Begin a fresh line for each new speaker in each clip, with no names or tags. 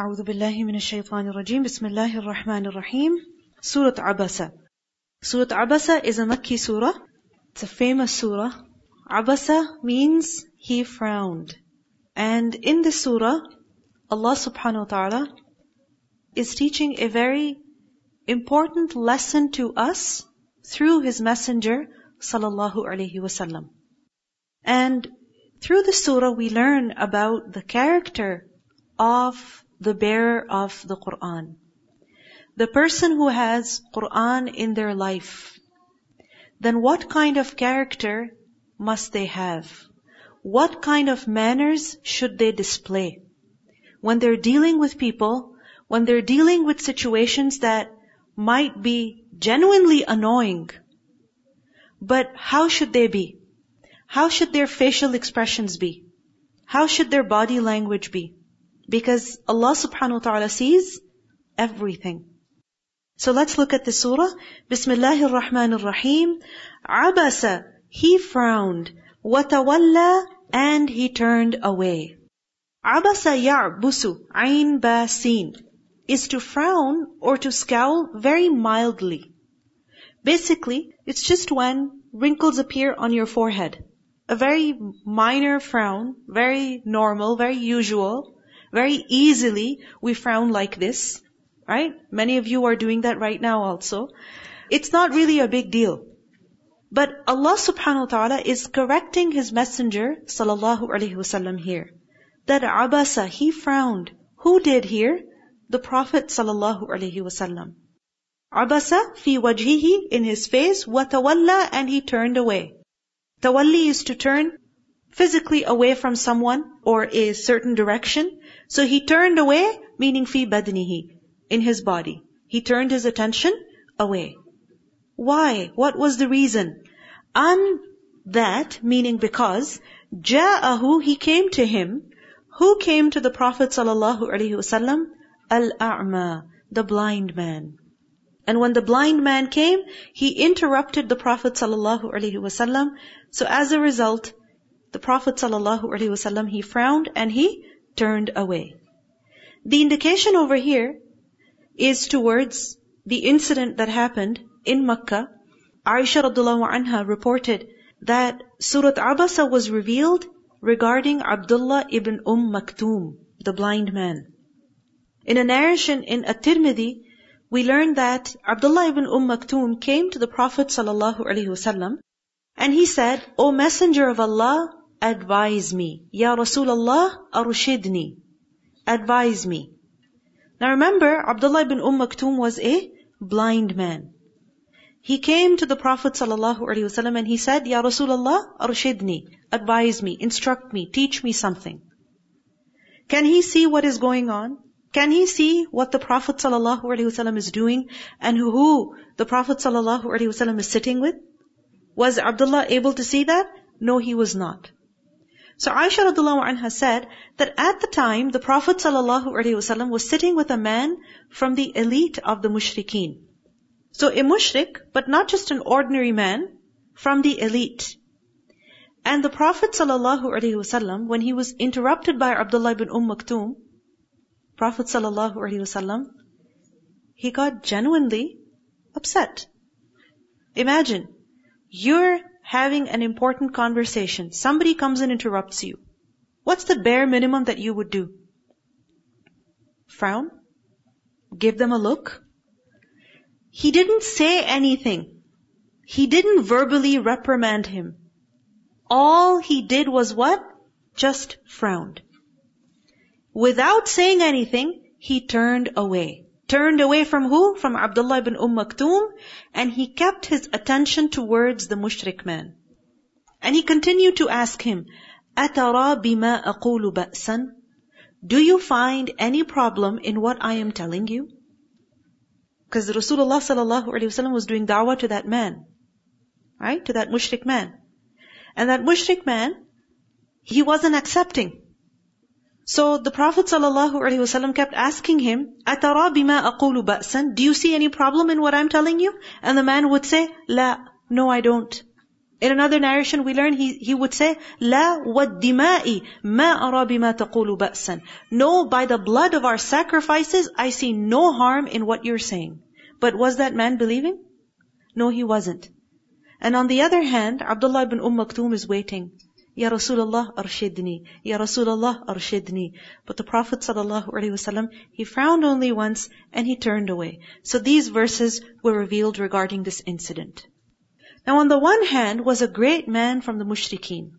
أعوذ بالله من الشيطان الرجيم بسم الله الرحمن الرحيم Surah Abasa Surah Abasa is a Makki surah. It's a famous surah. Abasa means he frowned. And in this surah, Allah subhanahu wa ta'ala is teaching a very important lesson to us through His Messenger sallallahu alaihi wasallam. And through the surah we learn about the character of the bearer of the Quran. The person who has Quran in their life. Then what kind of character must they have? What kind of manners should they display? When they're dealing with people, when they're dealing with situations that might be genuinely annoying, but how should they be? How should their facial expressions be? How should their body language be? Because Allah subhanahu wa ta'ala sees everything. So let's look at the surah. Bismillahir Rahmanir Rahim. Abasa, he frowned. Watawalla, and he turned away. Abasa ya'busu, ayn basin, is to frown or to scowl very mildly. Basically, it's just when wrinkles appear on your forehead. A very minor frown, very normal, very usual, very easily we frown like this, right? Many of you are doing that right now also. It's not really a big deal. But Allah subhanahu wa ta'ala is correcting His Messenger sallallahu alaihi wasallam here. That abasa, he frowned. Who did here? The Prophet sallallahu alaihi wasallam. Abasa fi wajhihi in his face, watawalla and he turned away. Tawalli is to turn physically away from someone or a certain direction. So he turned away, meaning fi badnihi, in his body. He turned his attention away. Why? What was the reason? An that, meaning because, ja'ahu, he came to him. Who came to the Prophet sallallahu alaihi wasallam? Al-a'ma, the blind man. And when the blind man came, he interrupted the Prophet ﷺ. So as a result, the Prophet ﷺ, he frowned and he turned away. The indication over here is towards the incident that happened in Makkah. Aisha radiallahu anha reported that Surah Abasa was revealed regarding Abdullah ibn Umm Maktoum, the blind man. In a narration in At-Tirmidhi, we learn that Abdullah ibn Umm Maktoum came to the Prophet ﷺ and he said, O Messenger of Allah, advise me. Ya Rasulullah, arushidni. Advise me. Now remember, Abdullah ibn Umm Maktoum was a blind man. He came to the Prophet ﷺ and he said, Ya Rasulullah, arshidni, advise me, instruct me, teach me something. Can he see what is going on? Can he see what the Prophet ﷺ is doing and who the Prophet ﷺ is sitting with? Was Abdullah able to see that? No, he was not. So Aisha radiallahu anha said that at the time the Prophet ﷺ was sitting with a man from the elite of the mushrikeen. So a mushrik, but not just an ordinary man, from the elite. And the Prophet ﷺ, when he was interrupted by Abdullah ibn Umm Maktoum, Prophet ﷺ, he got genuinely upset. Imagine, you're having an important conversation. Somebody comes and interrupts you. What's the bare minimum that you would do? Frown? Give them a look? He didn't say anything. He didn't verbally reprimand him. All he did was what? Just frowned. Without saying anything, he turned away Turned away from who? From Abdullah ibn Umm Maktoum, and he kept his attention towards the mushrik man. And he continued to ask him, أَتَرَى بِمَا أَقُولُ بَأْسًا Do you find any problem in what I am telling you? Because Rasulullah sallallahu alaihi wasallam was doing da'wah to that man. Right? To that mushrik man. And that mushrik man, he wasn't accepting. So the Prophet ﷺ kept asking him, أَتَرَى بِمَا أَقُولُ بَأْسًا Do you see any problem in what I'm telling you? And the man would say, La, no I don't. In another narration we learn he, he would say, لا والدماء ما أرى بما تقول بأسا. No, by the blood of our sacrifices, I see no harm in what you're saying. But was that man believing? No, he wasn't. And on the other hand, Abdullah ibn Umm Maktoum is waiting. Ya Rasulullah arshidni. Ya Rasulullah arshidni. But the Prophet ﷺ, he frowned only once and he turned away. So these verses were revealed regarding this incident. Now on the one hand was a great man from the mushrikeen,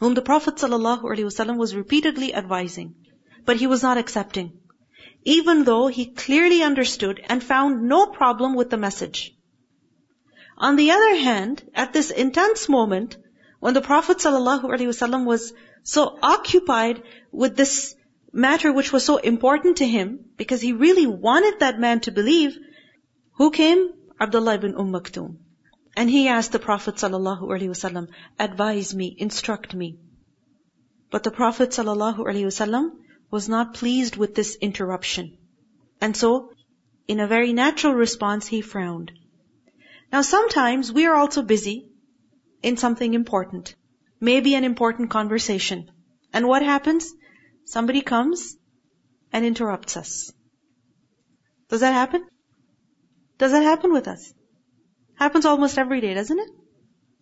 whom the Prophet ﷺ was repeatedly advising, but he was not accepting, even though he clearly understood and found no problem with the message. On the other hand, at this intense moment, when the Prophet ﷺ was so occupied with this matter which was so important to him, because he really wanted that man to believe, who came? Abdullah ibn Umm Maktoum. And he asked the Prophet ﷺ, advise me, instruct me. But the Prophet ﷺ was not pleased with this interruption. And so, in a very natural response, he frowned. Now sometimes we are also busy in something important. Maybe an important conversation. And what happens? Somebody comes and interrupts us. Does that happen? Does that happen with us? Happens almost every day, doesn't it?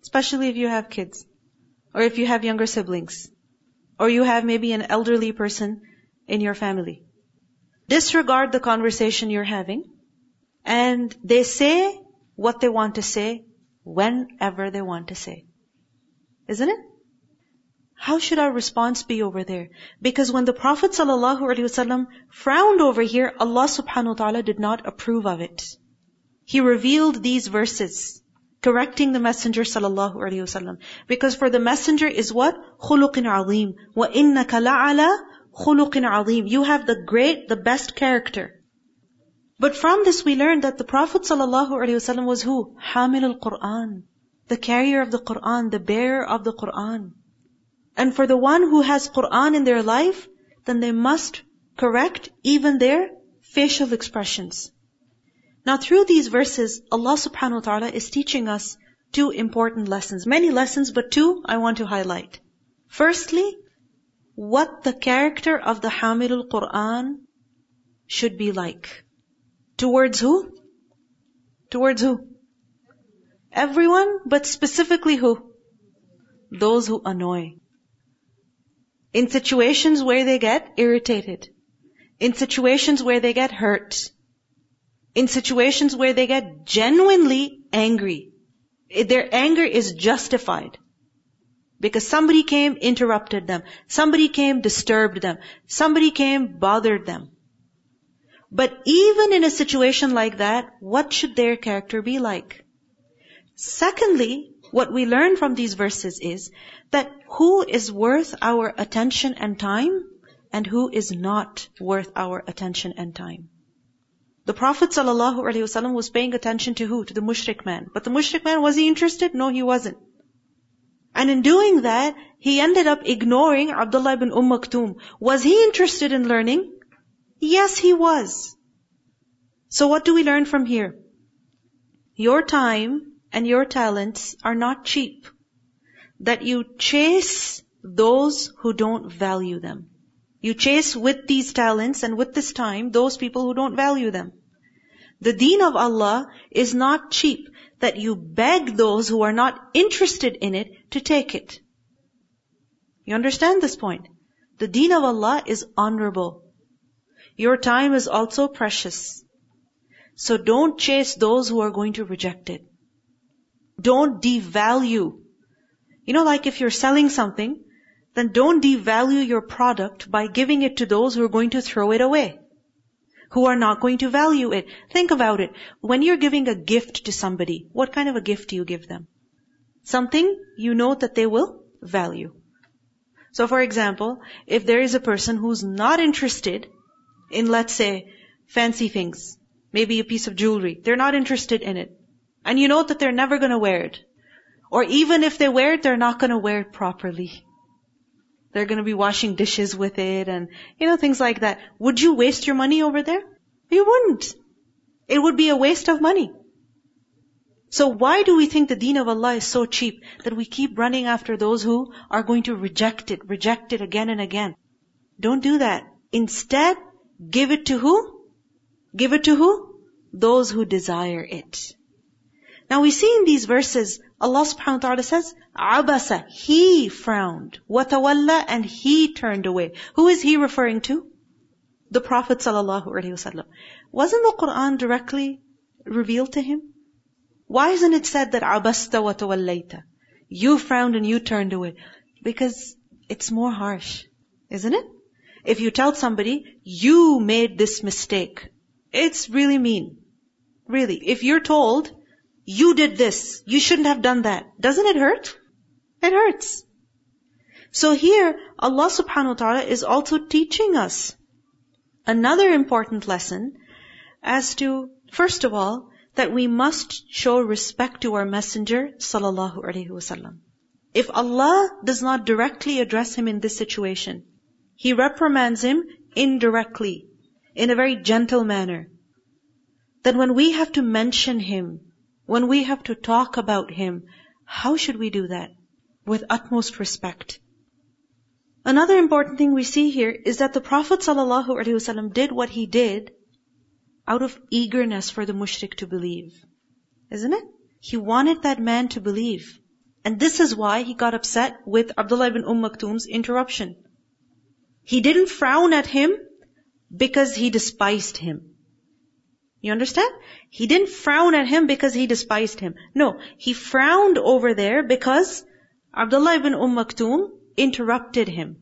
Especially if you have kids. Or if you have younger siblings. Or you have maybe an elderly person in your family. Disregard the conversation you're having. And they say what they want to say whenever they want to say. Isn't it? How should our response be over there? Because when the Prophet ﷺ frowned over here, Allah subhanahu wa ta'ala did not approve of it. He revealed these verses, correcting the Messenger sallallahu alaihi wasallam. Because for the Messenger is what? خُلُقٍ عَظِيمٍ وَإِنَّكَ لَعَلَى خُلُقٍ عَظِيمٍ You have the great, the best character. But from this we learn that the Prophet ﷺ was who? Hamil al-Quran. The carrier of the Quran, the bearer of the Quran. And for the one who has Quran in their life, then they must correct even their facial expressions. Now through these verses, Allah subhanahu wa ta'ala is teaching us two important lessons. Many lessons, but two I want to highlight. Firstly, what the character of the Hamilul Quran should be like. Towards who? Towards who? Everyone, but specifically who? Those who annoy. In situations where they get irritated. In situations where they get hurt in situations where they get genuinely angry. Their anger is justified. Because somebody came, interrupted them. Somebody came, disturbed them. Somebody came, bothered them. But even in a situation like that, what should their character be like? Secondly, what we learn from these verses is that who is worth our attention and time and who is not worth our attention and time. The Prophet ﷺ was paying attention to who? To the mushrik man. But the mushrik man, was he interested? No, he wasn't. And in doing that, he ended up ignoring Abdullah ibn Umm Maktoum. Was he interested in learning? Yes, he was. So what do we learn from here? Your time and your talents are not cheap. That you chase those who don't value them. You chase with these talents and with this time those people who don't value them. The deen of Allah is not cheap that you beg those who are not interested in it to take it. You understand this point? The deen of Allah is honorable. Your time is also precious. So don't chase those who are going to reject it. Don't devalue. You know, like if you're selling something, then don't devalue your product by giving it to those who are going to throw it away. Who are not going to value it. Think about it. When you're giving a gift to somebody, what kind of a gift do you give them? Something you know that they will value. So for example, if there is a person who's not interested in, let's say, fancy things, maybe a piece of jewelry, they're not interested in it. And you know that they're never gonna wear it. Or even if they wear it, they're not gonna wear it properly. They're to be washing dishes with it and, you know, things like that. Would you waste your money over there? You wouldn't. It would be a waste of money. So why do we think the deen of Allah is so cheap that we keep running after those who are going to reject it, reject it again and again? Don't do that. Instead, give it to who? Give it to who? Those who desire it. Now we see in these verses, Allah subhanahu wa ta'ala says, Abasa, he frowned. Watawalla, and he turned away. Who is he referring to? The Prophet sallallahu alaihi wasallam. Wasn't the Quran directly revealed to him? Why isn't it said that abasta wa tawallayta? You frowned and you turned away. Because it's more harsh, isn't it? If you tell somebody, you made this mistake, it's really mean. Really. If you're told, you did this, you shouldn't have done that, doesn't it hurt? It hurts. So here, Allah subhanahu wa ta'ala is also teaching us another important lesson as to, first of all, that we must show respect to our messenger sallallahu alaihi wasallam. If Allah does not directly address him in this situation, he reprimands him indirectly, in a very gentle manner. Then when we have to mention him, when we have to talk about him, how should we do that? With utmost respect. Another important thing we see here is that the Prophet ﷺ did what he did out of eagerness for the mushrik to believe. Isn't it? He wanted that man to believe. And this is why he got upset with Abdullah ibn Umm Maktum's interruption. He didn't frown at him because he despised him. You understand? He didn't frown at him because he despised him. No, he frowned over there because Abdullah ibn Umm Maktum interrupted him.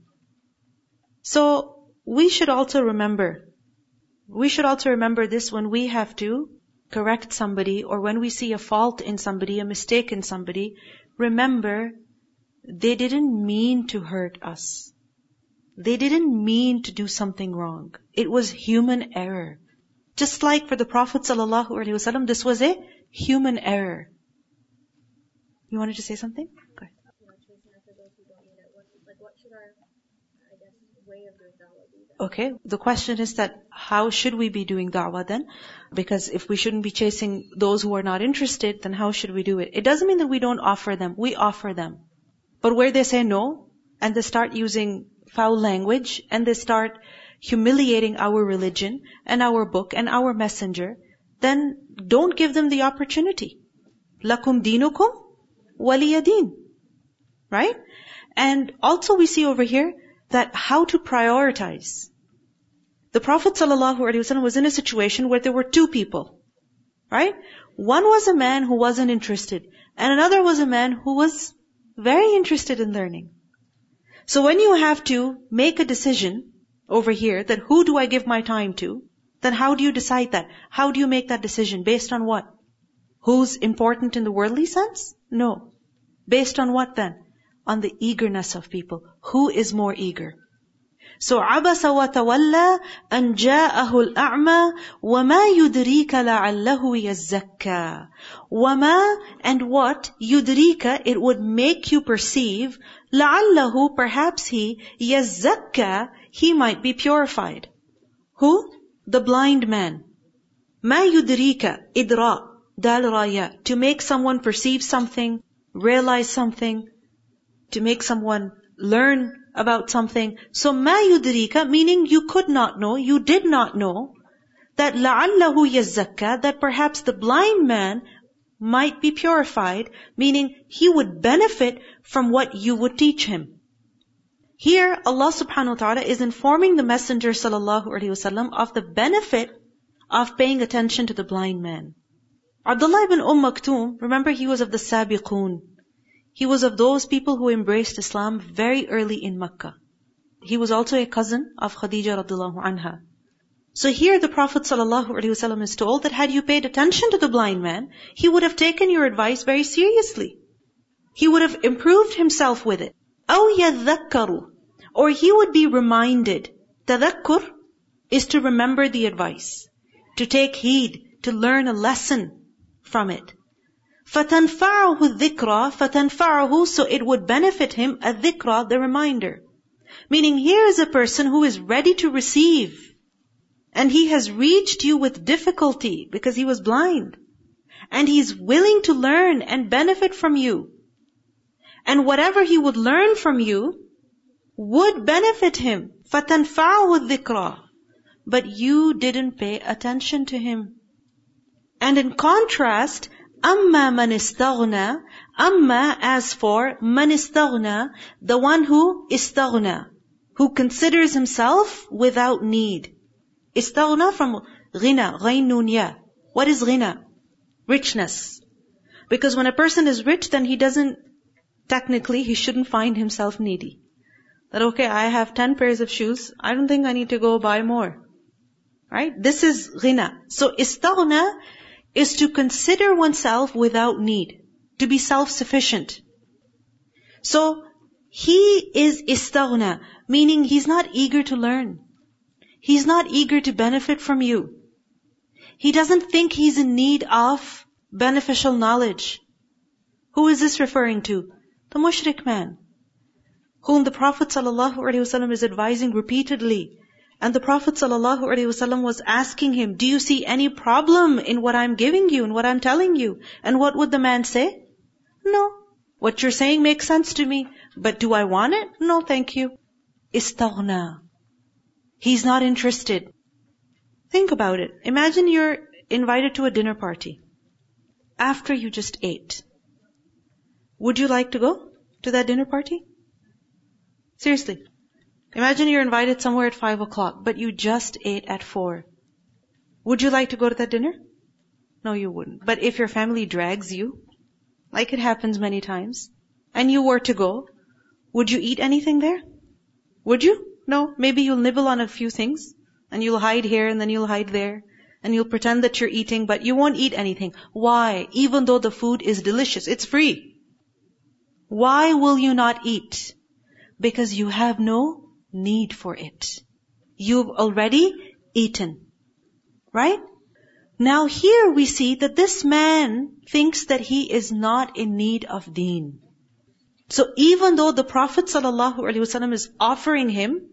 So, we should also remember we should also remember this when we have to correct somebody or when we see a fault in somebody, a mistake in somebody. Remember, they didn't mean to hurt us. They didn't mean to do something wrong. It was human error. Just like for the Prophet ﷺ, this was a human error. You wanted to say something? Go ahead. Okay, the question is that how should we be doing da'wah then? Because if we shouldn't be chasing those who are not interested, then how should we do it? It doesn't mean that we don't offer them. We offer them. But where they say no, and they start using foul language, and they start humiliating our religion, and our book, and our messenger, then don't give them the opportunity. Lakum dinukum waliyadin. Right? And also we see over here, that how to prioritize. The Prophet ﷺ was in a situation where there were two people. Right? One was a man who wasn't interested, and another was a man who was very interested in learning. So when you have to make a decision over here that who do I give my time to, then how do you decide that? How do you make that decision? Based on what? Who's important in the worldly sense? No. Based on what then? on the eagerness of people. Who is more eager? So عبس وتولى أن جاءه الأعمى وما يدريك لعله يزكى وما and what يدريك it would make you perceive لعله perhaps he يزكى he might be purified. Who? The blind man. ما يدريك إدراء دال رايا to make someone perceive something, realize something, to make someone learn about something. So ma yudrika, meaning you could not know, you did not know, that la'allahu yazzakka, that perhaps the blind man might be purified, meaning he would benefit from what you would teach him. Here, Allah subhanahu wa ta'ala is informing the Messenger sallallahu alaihi wasallam of the benefit of paying attention to the blind man. Abdullah ibn Umm Maktoum, remember he was of the Sabiqun. He was of those people who embraced Islam very early in Makkah. He was also a cousin of Khadija radiallahu anha. So here the Prophet ﷺ is told that had you paid attention to the blind man, he would have taken your advice very seriously. He would have improved himself with it. أَوْ يَذَّكَّرُ Or he would be reminded. تَذَكُّر is to remember the advice, to take heed, to learn a lesson from it. فَتَنْفَعُهُ الذِّكْرَى فَتَنْفَعُهُ So it would benefit him, a dhikra, the reminder. Meaning here is a person who is ready to receive. And he has reached you with difficulty because he was blind. And He's willing to learn and benefit from you. And whatever He would learn from you would benefit Him. فَتَنْفَعُهُ الذِّكْرَى But you didn't pay attention to Him. And in contrast, أَمَّا مَنِ اسْتَغْنَى Amma as for man istaghna, the one who istaghna, who considers himself without need. Istaghna from ghina, ghain nun. What is ghina? Richness. Because when a person is rich, then he doesn't, technically, he shouldn't find himself needy. That okay, I have 10 pairs of shoes, I don't think I need to go buy more. Right? This is ghina. So istaghna is to consider oneself without need to be self-sufficient. So, he is istaghna, meaning he's not eager to learn. He's not eager to benefit from you. He doesn't think he's in need of beneficial knowledge. Who is this referring to? The mushrik man, whom the Prophet ﷺ is advising repeatedly. And the Prophet ﷺ was asking him, do you see any problem in what I'm giving you and what I'm telling you? And what would the man say? No. What you're saying makes sense to me, but do I want it? No, thank you. Istaghna. He's not interested. Think about it. Imagine you're invited to a dinner party after you just ate. Would you like to go to that dinner party? Seriously. Imagine you're invited somewhere at five o'clock, but you just ate at four. Would you like to go to that dinner? No, you wouldn't. But if your family drags you, like it happens many times, and you were to go, would you eat anything there? Would you? No. Maybe you'll nibble on a few things, and you'll hide here and then you'll hide there, and you'll pretend that you're eating, but you won't eat anything. Why? Even though the food is delicious, it's free. Why will you not eat? Because you have no need for it. You've already eaten. Right? Now here we see that this man thinks that he is not in need of deen. So even though the Prophet ﷺ is offering him,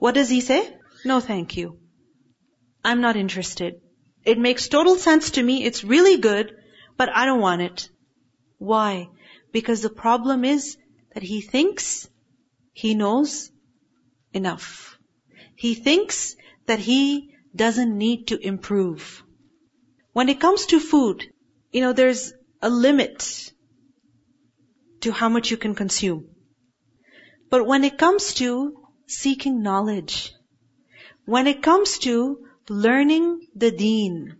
what does he say? No thank you. I'm not interested. It makes total sense to me, it's really good, but I don't want it. Why? Because the problem is that he thinks he knows enough. He thinks that he doesn't need to improve. When it comes to food, you know, there's a limit to how much you can consume. But when it comes to seeking knowledge, when it comes to learning the deen,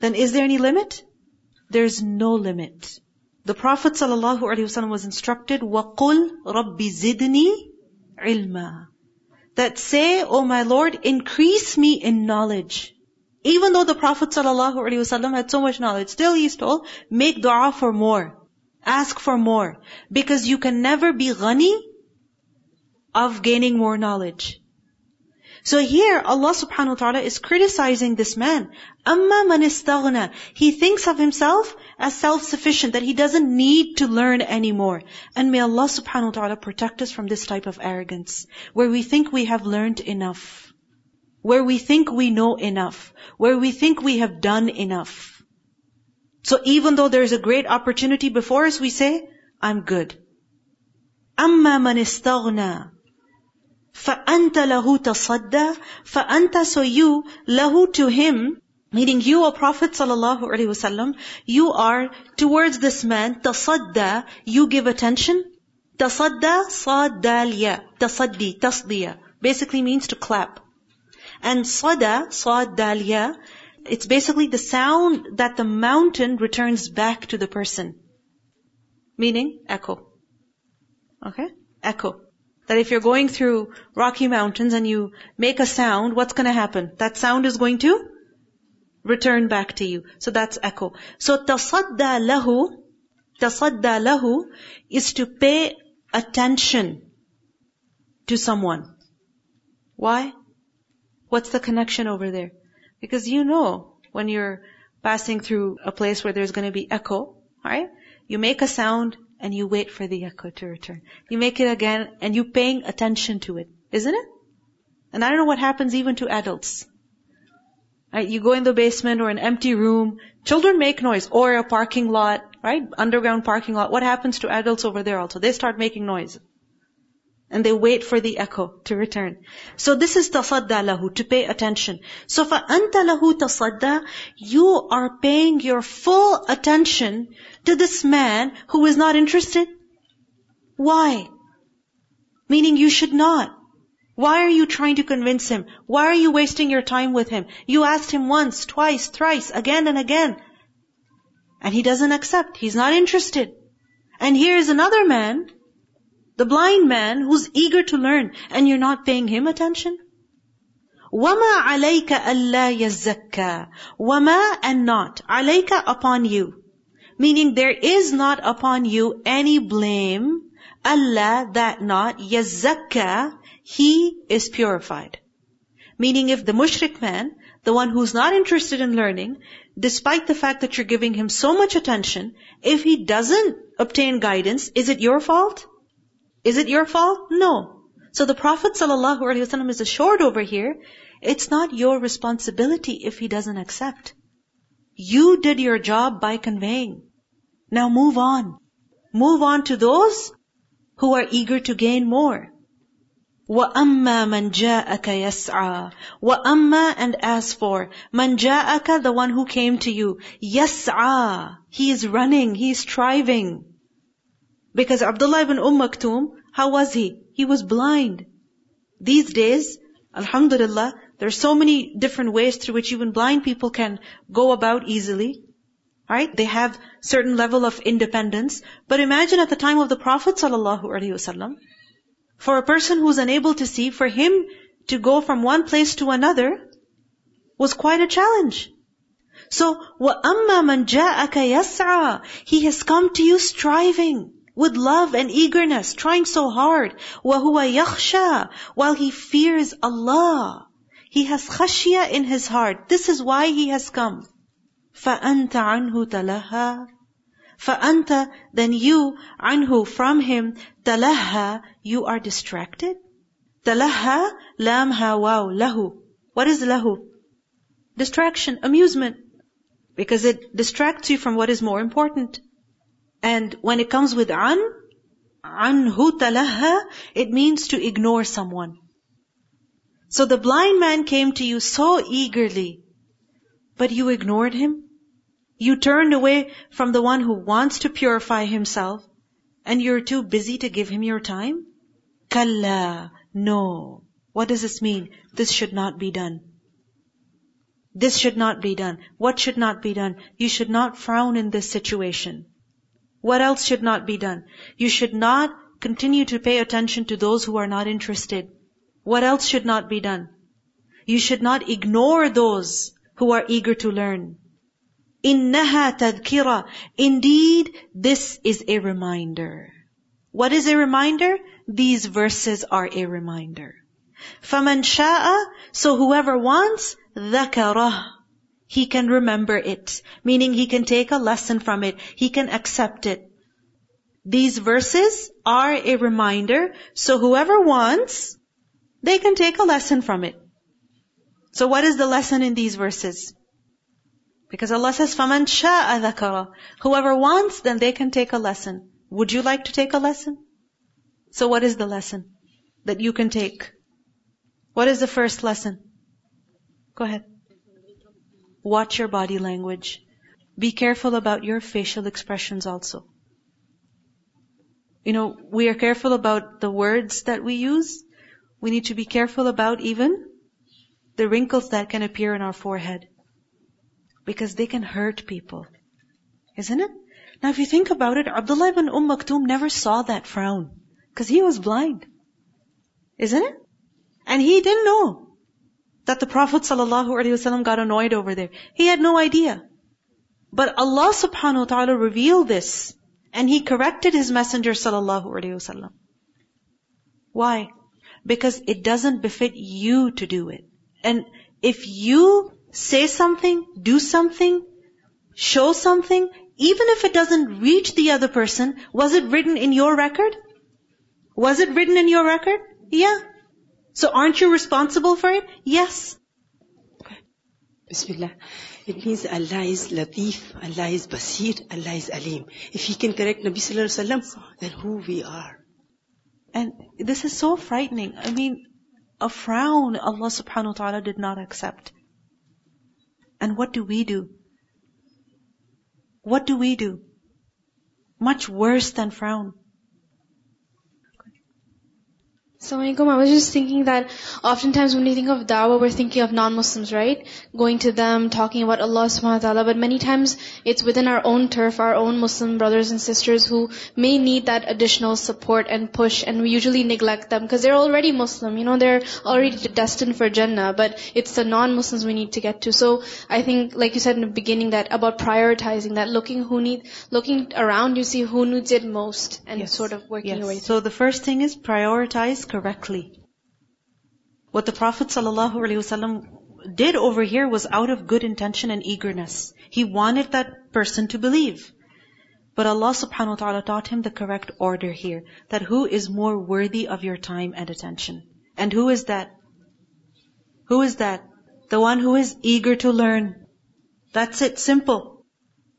then is there any limit? There's no limit. The Prophet ﷺ was instructed, وَقُلْ رَبِّ زِدْنِي عِلْمًا That say, O oh my Lord, increase me in knowledge. Even though the Prophet ﷺ had so much knowledge, still he's told, make dua for more. Ask for more. Because you can never be ghani of gaining more knowledge. So here Allah subhanahu wa ta'ala is criticizing this man. Amma man. He thinks of himself as self-sufficient, that he doesn't need to learn anymore. And may Allah subhanahu wa ta'ala protect us from this type of arrogance, where we think we have learned enough, where we think we know enough, where we think we have done enough. So even though there is a great opportunity before us, we say, I'm good. Amma man. فأنت له تصدى فأنت so you له to him meaning you O Prophet sallallahu alaihi wasallam you are towards this man تصدى you give attention تصدى صاد دال يا تصدي تصدية basically means to clap and sada, sad dalia, it's basically the sound that the mountain returns back to the person. Meaning, echo. Okay? Echo. That if you're going through rocky mountains and you make a sound, what's gonna happen? That sound is going to return back to you. So that's echo. So tasadda lahu, tasadda lahu is to pay attention to someone. Why? What's the connection over there? Because you know when you're passing through a place where there's going to be echo, right? You make a sound and you wait for the echo to return. You make it again and you're paying attention to it, isn't it? And I don't know what happens even to adults. Right? You go in the basement or an empty room, children make noise, or a parking lot, right? Underground parking lot. What happens to adults over there also? They start making noise. And they wait for the echo to return. So this is tasadda lahu, to pay attention. So فَأَنْتَ لَهُ tasadda, you are paying your full attention to this man who is not interested. Why? Meaning you should not. Why are you trying to convince him? Why are you wasting your time with him? You asked him once, twice, thrice, again and again. And he doesn't accept. He's not interested. And here is another man the blind man who's eager to learn and you're not paying him attention? وَمَا عَلَيْكَ أَلَّا يَزَّكَّى وَمَا and not. عَلَيْكَ upon you. Meaning there is not upon you any blame. Allah that not. يَزَّكَّى He is purified. Meaning if the mushrik man, the one who's not interested in learning, despite the fact that you're giving him so much attention, if he doesn't obtain guidance, is it your fault? Is it your fault? No. So the Prophet ﷺ is assured over here, it's not your responsibility if he doesn't accept. You did your job by conveying. Now move on. Move on to those who are eager to gain more. وَأَمَّا مَنْ جَاءَكَ يَسْعَى وَأَمَّا and as for مَنْ جَاءَكَ the one who came to you يَسْعَى He is running, he is striving. Because Abdullah ibn Umm Maktoum, how was he? He was blind. These days, Alhamdulillah, there are so many different ways through which even blind people can go about easily. Right? They have certain level of independence. But imagine at the time of the Prophet ﷺ, for a person who's unable to see, for him to go from one place to another was quite a challenge. So, وَأَمَّا مَنْ جَاءَكَ يَسْعَى He has come to you striving with love and eagerness, trying so hard. وَهُوَ يَخْشَى While he fears Allah. He has khashya in his heart. This is why he has come. فَأَنْتَ عَنْهُ تَلَهَّى فَأَنْتَ Then you, anhu, from him, تَلَهَّى You are distracted. تَلَهَّى lam ha wow, lahu. What is lahu? Distraction, amusement. Because it distracts you from what is more important. And when it comes with an, anhu talaha, it means to ignore someone. So the blind man came to you so eagerly, but you ignored him. You turned away from the one who wants to purify himself, and you're too busy to give him your time? Kalla, no. What does this mean? This should not be done. This should not be done. What should not be done? You should not frown in this situation. What else should not be done? You should not continue to pay attention to those who are not interested. What else should not be done? You should not ignore those who are eager to learn. إِنَّهَا تَذْكِرَةٌ Indeed, this is a reminder. What is a reminder? These verses are a reminder. فَمَنْ شَاءَ So whoever wants, ذَكَرَهُ he can remember it, meaning he can take a lesson from it, he can accept it. These verses are a reminder, so whoever wants, they can take a lesson from it. So what is the lesson in these verses? Because Allah says, فَمَنْ شَاءَ ذَكَرَ Whoever wants, then they can take a lesson. Would you like to take a lesson? So what is the lesson that you can take? What is the first lesson? Go ahead. Watch your body language. Be careful about your facial expressions also. You know, we are careful about the words that we use. We need to be careful about even the wrinkles that can appear in our forehead. Because they can hurt people. Isn't it? Now if you think about it, Abdullah ibn Umm Maktoum never saw that frown. Because he was blind. Isn't it? And he didn't know that the Prophet ﷺ got annoyed over there. He had no idea. But Allah subhanahu wa ta'ala revealed this. And He corrected His Messenger ﷺ. Why? Because it doesn't befit you to do it. And if you say something, do something, show something, even if it doesn't reach the other person, was it written in your record? Was it written in your record? Yeah. So aren't you responsible for it? Yes.
Bismillah. It means Allah is Latif, Allah is Basir, Allah is Alim. If He can correct Nabi Sallallahu Alaihi Wasallam, then who we are.
And this is so frightening. I mean, a frown Allah subhanahu wa ta'ala did not accept. And what do we do? What do we do? Much worse than frown.
So, I was just thinking that oftentimes when we think of da'wah, we're thinking of non-Muslims, right? Going to them, talking about Allah subhanahu wa ta'ala, but many times it's within our own turf, our own Muslim brothers and sisters who may need that additional support and push, and we usually neglect them because they're already Muslim, you know, they're already mm-hmm. destined for Jannah, but it's the non-Muslims we need to get to. So, I think, like you said in the beginning, that about prioritizing, that looking who need, looking around, you see who needs it most, and
Yes.
sort of working
Yes.
your way
So the first thing is prioritize correctly. What the Prophet ﷺ did over here was out of good intention and eagerness. He wanted that person to believe. But Allah subhanahu wa ta'ala taught him the correct order here. That who is more worthy of your time and attention. And who is that? Who is that? The one who is eager to learn. That's it, simple.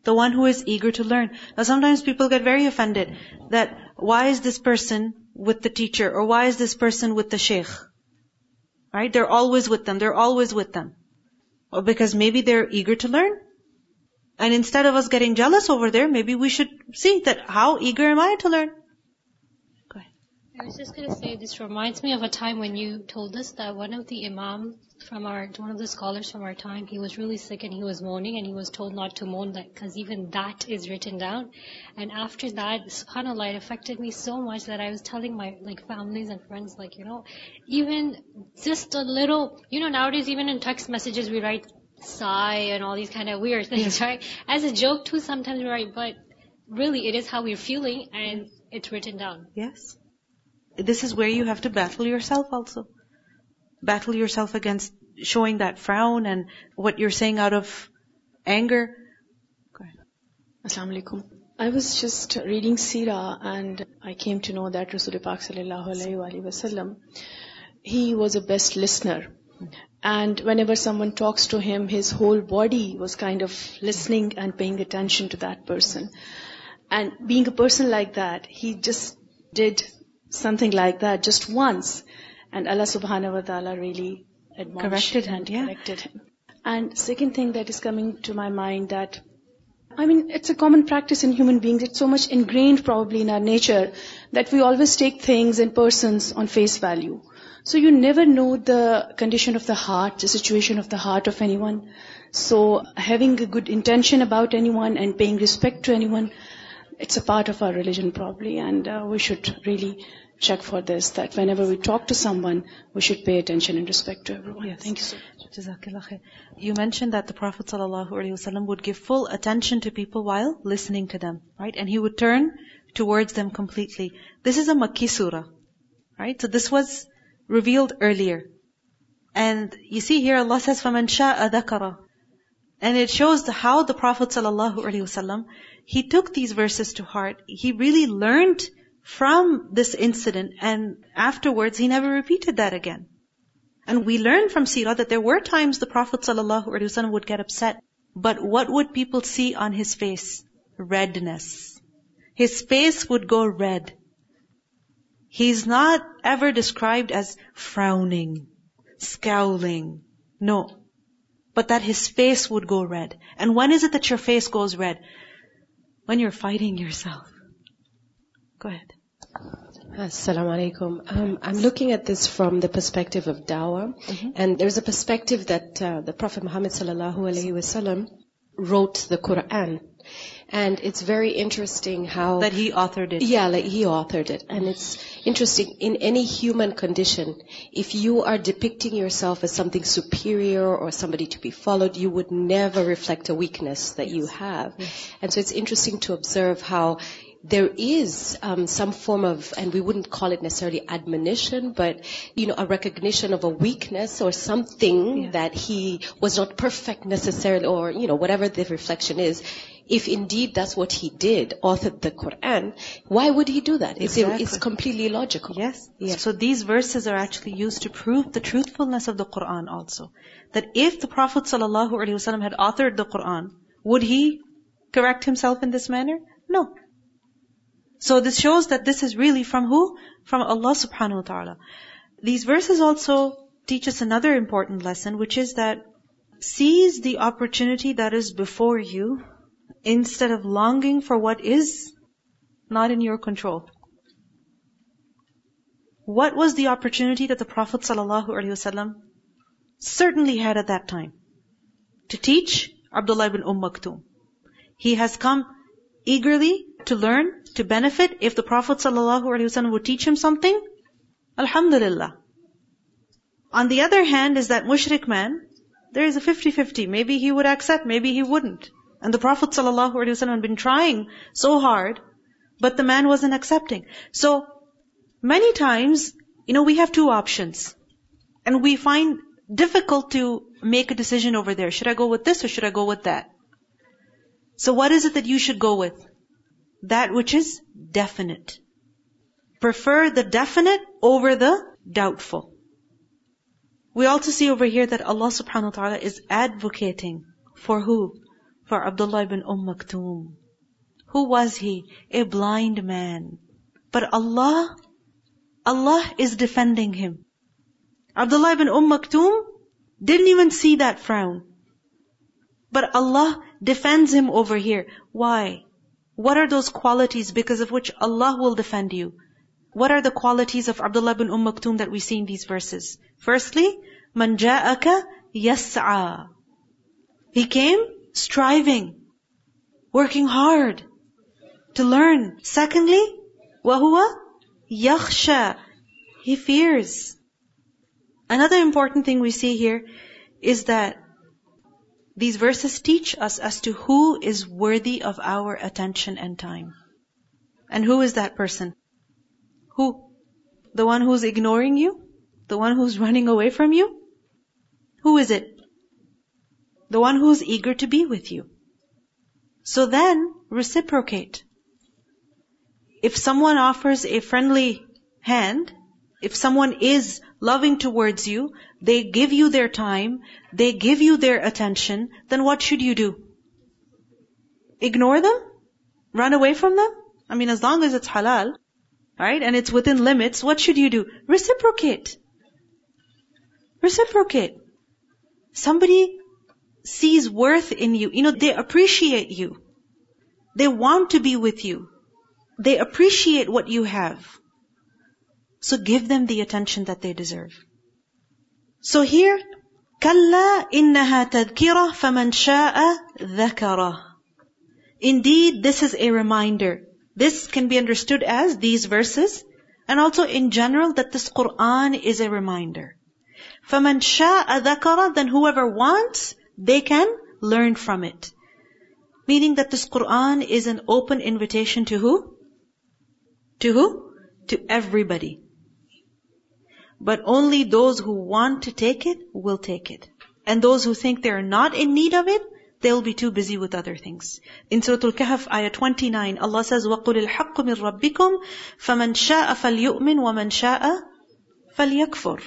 The one who is eager to learn. Now sometimes people get very offended that why is this person with the teacher or why is this person with the sheikh? Right? They're always with them. They're always with them. Or because maybe they're eager to learn. And instead of us getting jealous over there, maybe we should see that how eager am I to learn?
I was just going to say, this reminds me of a time when you told us that one of the imam from our, one of the scholars from our time, he was really sick and he was moaning and he was told not to moan that because even that is written down. And after that, subhanAllah, it affected me so much that I was telling my like families and friends like, you know, even just a little, you know, nowadays even in text messages we write sigh and all these kind of weird things, right? As a joke too sometimes we write, but really it is how we're feeling and it's written down.
Yes. This is where you have to battle yourself also. Battle yourself against showing that frown and what you're saying out of anger.
Assalamu alaikum.
I was just reading Sira and I came to know that Rasulullah Pak sallallahu alayhi wa sallam, he was a best listener. And whenever someone talks to him, his whole body was kind of listening and paying attention to that person. And being a person like that, he just did something like that just once. And Allah subhanahu wa ta'ala really admonished
Corrected him,
and
yeah.
corrected him. And second thing that is coming to my mind that I mean, it's a common practice in human beings. It's so much ingrained probably in our nature that we always take things and persons on face value. So you never know the condition of the heart, the situation of the heart of anyone. So having a good intention about anyone and paying respect to anyone, it's a part of our religion probably. And uh, we should really check for this, that whenever we talk to someone, we should pay attention and respect to everyone. Thank you so much.
Jazakallah khair. You mentioned that the Prophet ﷺ would give full attention to people while listening to them, right? And he would turn towards them completely. This is a Makki surah, right? So this was revealed earlier. And you see here Allah says, فَمَنْ شَاءَ ذَكَرَ and it shows how the Prophet ﷺ, he took these verses to heart. He really learned from this incident and afterwards he never repeated that again. And we learn from Sirah that there were times the Prophet ﷺ would get upset. But what would people see on his face? Redness. His face would go red. He's not ever described as frowning, scowling. No. But that his face would go red. And when is it that your face goes red? When you're fighting yourself. Go ahead.
Assalamu alaikum. Um, I'm looking at this from the perspective of dawah, and there's a perspective that uh, the Prophet Muhammad sallallahu alaihi wasallam wrote the Quran, and it's very interesting how
That he authored it.
yeah, like he authored it. And it's interesting, in any human condition, if you are depicting yourself as something superior or somebody to be followed, you would never reflect a weakness that you have. And so it's interesting to observe how there is um, some form of, and we wouldn't call it necessarily admonition, but you know, a recognition of a weakness or something
Yeah.
that he was not perfect necessarily, or you know, whatever the reflection is. If indeed that's what he did, authored the Quran, why would he do that? It's,
Exactly.
it's completely illogical.
Yes.
Yeah.
So these verses are actually used to prove the truthfulness of the Quran also. That if the Prophet ﷺ had authored the Quran, would he correct himself in this manner? No. So this shows that this is really from who? From Allah subhanahu wa ta'ala. These verses also teach us another important lesson, which is that seize the opportunity that is before you instead of longing for what is not in your control. What was the opportunity that the Prophet ﷺ certainly had at that time? To teach Abdullah ibn Umm Maktoum. He has come eagerly to learn, to benefit. If the Prophet ﷺ would teach him something, Alhamdulillah. On the other hand is that mushrik man, there is a 50-50. Maybe he would accept, maybe he wouldn't. And the Prophet ﷺ had been trying so hard, but the man wasn't accepting. So, many times, you know, we have two options. And we find difficult to make a decision over there. Should I go with this or should I go with that? So what is it that you should go with? That which is definite. Prefer the definite over the doubtful. We also see over here that Allah subhanahu wa ta'ala is advocating for who? For Abdullah ibn Umm Maktoum. Who was he? A blind man. But Allah, Allah is defending him. Abdullah ibn Umm Maktoum didn't even see that frown. But Allah defends him over here. Why? What are those qualities because of which Allah will defend you? What are the qualities of Abdullah ibn Umm Maktoum that we see in these verses? Firstly, man ja'aka yas'a. He came striving, working hard to learn. Secondly, وَهُوَ يَخْشَى. He fears. Another important thing we see here is that these verses teach us as to who is worthy of our attention and time. And who is that person? Who? The one who's ignoring you? The one who's running away from you? Who is it? The one who's eager to be with you. So then, reciprocate. If someone offers a friendly hand, if someone is loving towards you, they give you their time, they give you their attention, then what should you do? Ignore them? Run away from them? I mean, as long as it's halal, right, and it's within limits, what should you do? Reciprocate. Reciprocate. Somebody sees worth in you. You know, they appreciate you. They want to be with you. They appreciate what you have. So give them the attention that they deserve. So here, كَلَّا إِنَّهَا تَذْكِرَةٌ فَمَنْ شَاءَ ذَكَرَهُ Indeed, this is a reminder. This can be understood as these verses, and also in general that this Quran is a reminder. فَمَنْ شَاءَ ذَكَرَ Then whoever wants, they can learn from it. Meaning that this Quran is an open invitation to who? To who? To everybody. But only those who want to take it will take it. And those who think they're not in need of it, they'll be too busy with other things. In Surah Al-Kahf, ayah 29, Allah says, وَقُلِ الْحَقُّ مِنْ رَبِّكُمْ فَمَنْ شَاءَ فَلْيُؤْمِنْ وَمَنْ شَاءَ فَلْيَكْفُرْ